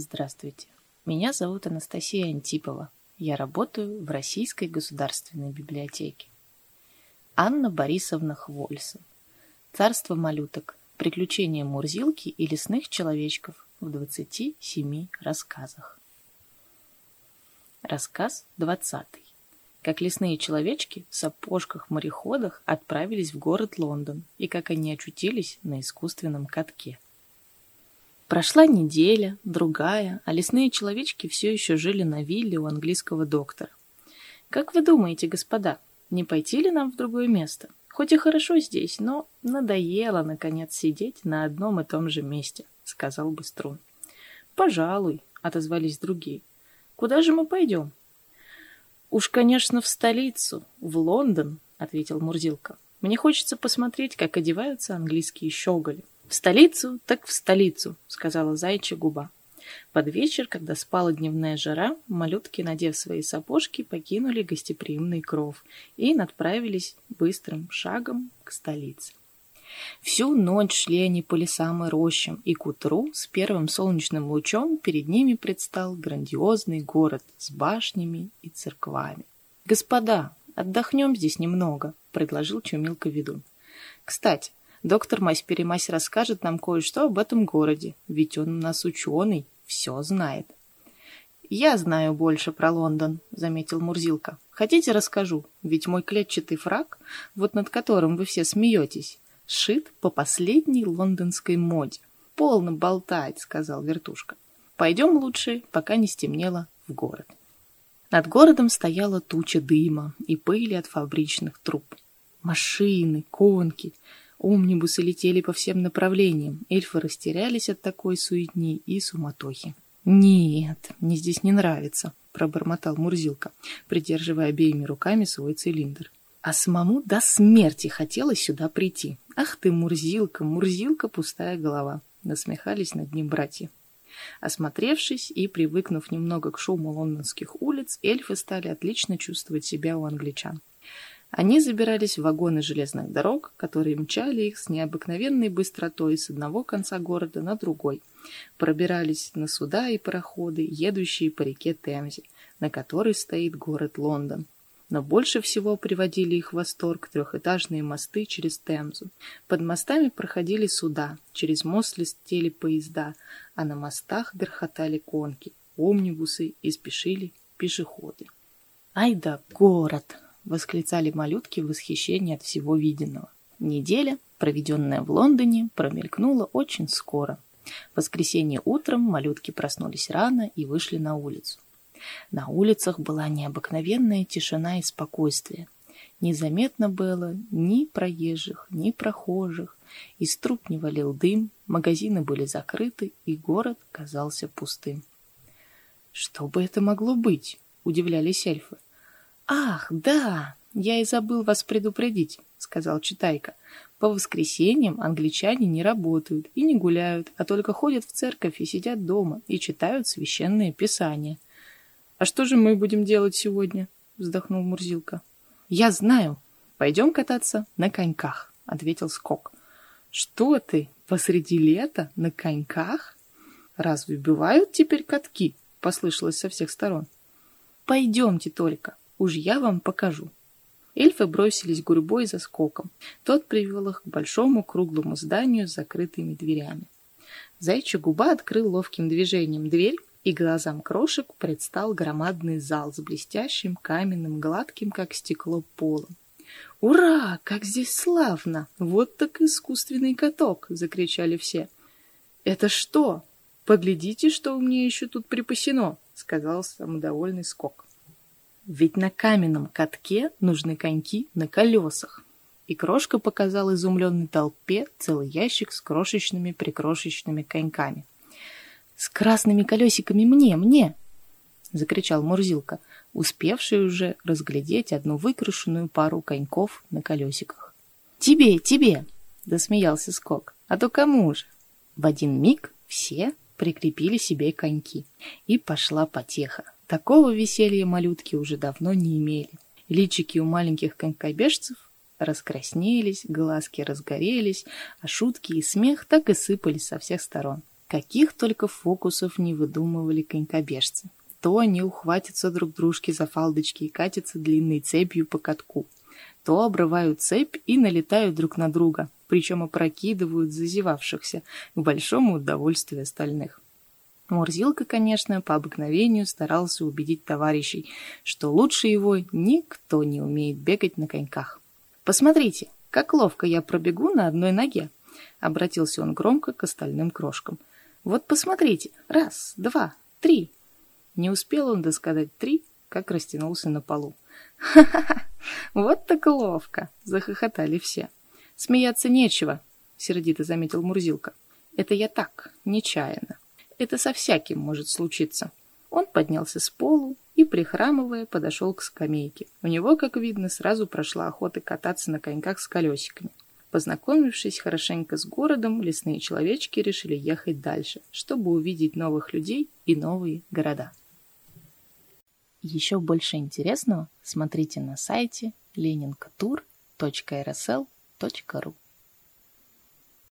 Здравствуйте. Меня зовут Анастасия Антипова. Я работаю в Российской государственной библиотеке. Анна Борисовна Хвольсон. Царство малюток. Приключения Мурзилки и лесных человечков в 27 рассказах. Рассказ 20. Как лесные человечки в сапожках-мореходах отправились в город Лондон и как они очутились на искусственном катке. Прошла неделя, другая, а лесные человечки все еще жили на вилле у английского доктора. Как вы думаете, господа, не пойти ли нам в другое место? Хоть и хорошо здесь, но надоело, наконец, сидеть на одном и том же месте, сказал Быструн. Пожалуй, отозвались другие. Куда же мы пойдем? «Уж, конечно, в столицу, в Лондон», — ответил Мурзилка. «Мне хочется посмотреть, как одеваются английские щеголи». «В столицу, так в столицу», — сказала зайчья губа. Под вечер, когда спала дневная жара, малютки, надев свои сапожки, покинули гостеприимный кров и отправились быстрым шагом к столице. Всю ночь шли они по лесам и рощам, и к утру с первым солнечным лучом перед ними предстал грандиозный город с башнями и церквами. «Господа, отдохнем здесь немного», — предложил Чумилка ведун. «Кстати, доктор Мась-Перемась расскажет нам кое-что об этом городе, ведь он у нас ученый, все знает». «Я знаю больше про Лондон», — заметил Мурзилка. «Хотите, расскажу? Ведь мой клетчатый фраг, вот над которым вы все смеетесь, сшит по последней лондонской моде. «Полно болтать», — сказал вертушка. «Пойдем лучше, пока не стемнело, в город». Над городом стояла туча дыма и пыли от фабричных труб. Машины, конки, омнибусы летели по всем направлениям. Эльфы растерялись от такой суетни и суматохи. «Нет, мне здесь не нравится», — пробормотал Мурзилка, придерживая обеими руками свой цилиндр. А самому до смерти хотелось сюда прийти. Ах ты, Мурзилка, Мурзилка, пустая голова. Насмехались над ним братья. Осмотревшись и привыкнув немного к шуму лондонских улиц, эльфы стали отлично чувствовать себя у англичан. Они забирались в вагоны железных дорог, которые мчали их с необыкновенной быстротой с одного конца города на другой. Пробирались на суда и пароходы, едущие по реке Темзе, на которой стоит город Лондон, но больше всего приводили их в восторг трехэтажные мосты через Темзу. Под мостами проходили суда, через мост листели поезда, а на мостах грохотали конки, омнибусы и спешили пешеходы. «Ай да город!» — восклицали малютки в восхищении от всего виденного. Неделя, проведенная в Лондоне, промелькнула очень скоро. В воскресенье утром малютки проснулись рано и вышли на улицу. На улицах была необыкновенная тишина и спокойствие. Незаметно было ни проезжих, ни прохожих. Из труб не валил дым, магазины были закрыты, и город казался пустым. «Что бы это могло быть?» — удивлялись эльфы. «Ах, да! Я и забыл вас предупредить», — сказал Читайка. «По воскресеньям англичане не работают и не гуляют, а только ходят в церковь и сидят дома и читают священные писания». «А что же мы будем делать сегодня?» — вздохнул Мурзилка. «Я знаю. Пойдем кататься на коньках», — ответил Скок. «Что ты, посреди лета на коньках? Разве бывают теперь катки?» — послышалось со всех сторон. «Пойдемте только, уж я вам покажу». Эльфы бросились гурьбой за скоком. Тот привел их к большому круглому зданию с закрытыми дверями. Зайчья губа открыл ловким движением дверь, и глазам крошек предстал громадный зал с блестящим каменным, гладким, как стекло, полом. «Ура! Как здесь славно! Вот так искусственный каток!» — закричали все. «Это что? Поглядите, что у меня еще тут припасено!» — сказал самодовольный скок. «Ведь на каменном катке нужны коньки на колесах!» И крошка показал изумленной толпе целый ящик с крошечными-прикрошечными коньками. С красными колесиками мне, мне! Закричал Мурзилка, успевший уже разглядеть одну выкрашенную пару коньков на колесиках. Тебе, тебе! Досмеялся Скок. А то кому же? В один миг все прикрепили себе коньки. И пошла потеха. Такого веселья малютки уже давно не имели. Личики у маленьких конькобежцев раскраснелись, глазки разгорелись, а шутки и смех так и сыпались со всех сторон. Каких только фокусов не выдумывали конькобежцы. То они ухватятся друг дружки за фалдочки и катятся длинной цепью по катку, то обрывают цепь и налетают друг на друга, причем опрокидывают зазевавшихся к большому удовольствию остальных. Мурзилка, конечно, по обыкновению старался убедить товарищей, что лучше его никто не умеет бегать на коньках. «Посмотрите, как ловко я пробегу на одной ноге!» — обратился он громко к остальным крошкам. «Вот посмотрите, раз, два, три!» Не успел он досказать три, как растянулся на полу. «Ха-ха-ха! Вот так ловко!» — захохотали все. «Смеяться нечего», — сердито заметил Мурзилка. «Это я так, нечаянно. Это со всяким может случиться». Он поднялся с полу и, прихрамывая, подошел к скамейке. У него, как видно, сразу прошла охота кататься на коньках с колесиками. Познакомившись хорошенько с городом, лесные человечки решили ехать дальше, чтобы увидеть новых людей и новые города. Еще больше интересного смотрите на сайте leninkatur.rsl.ru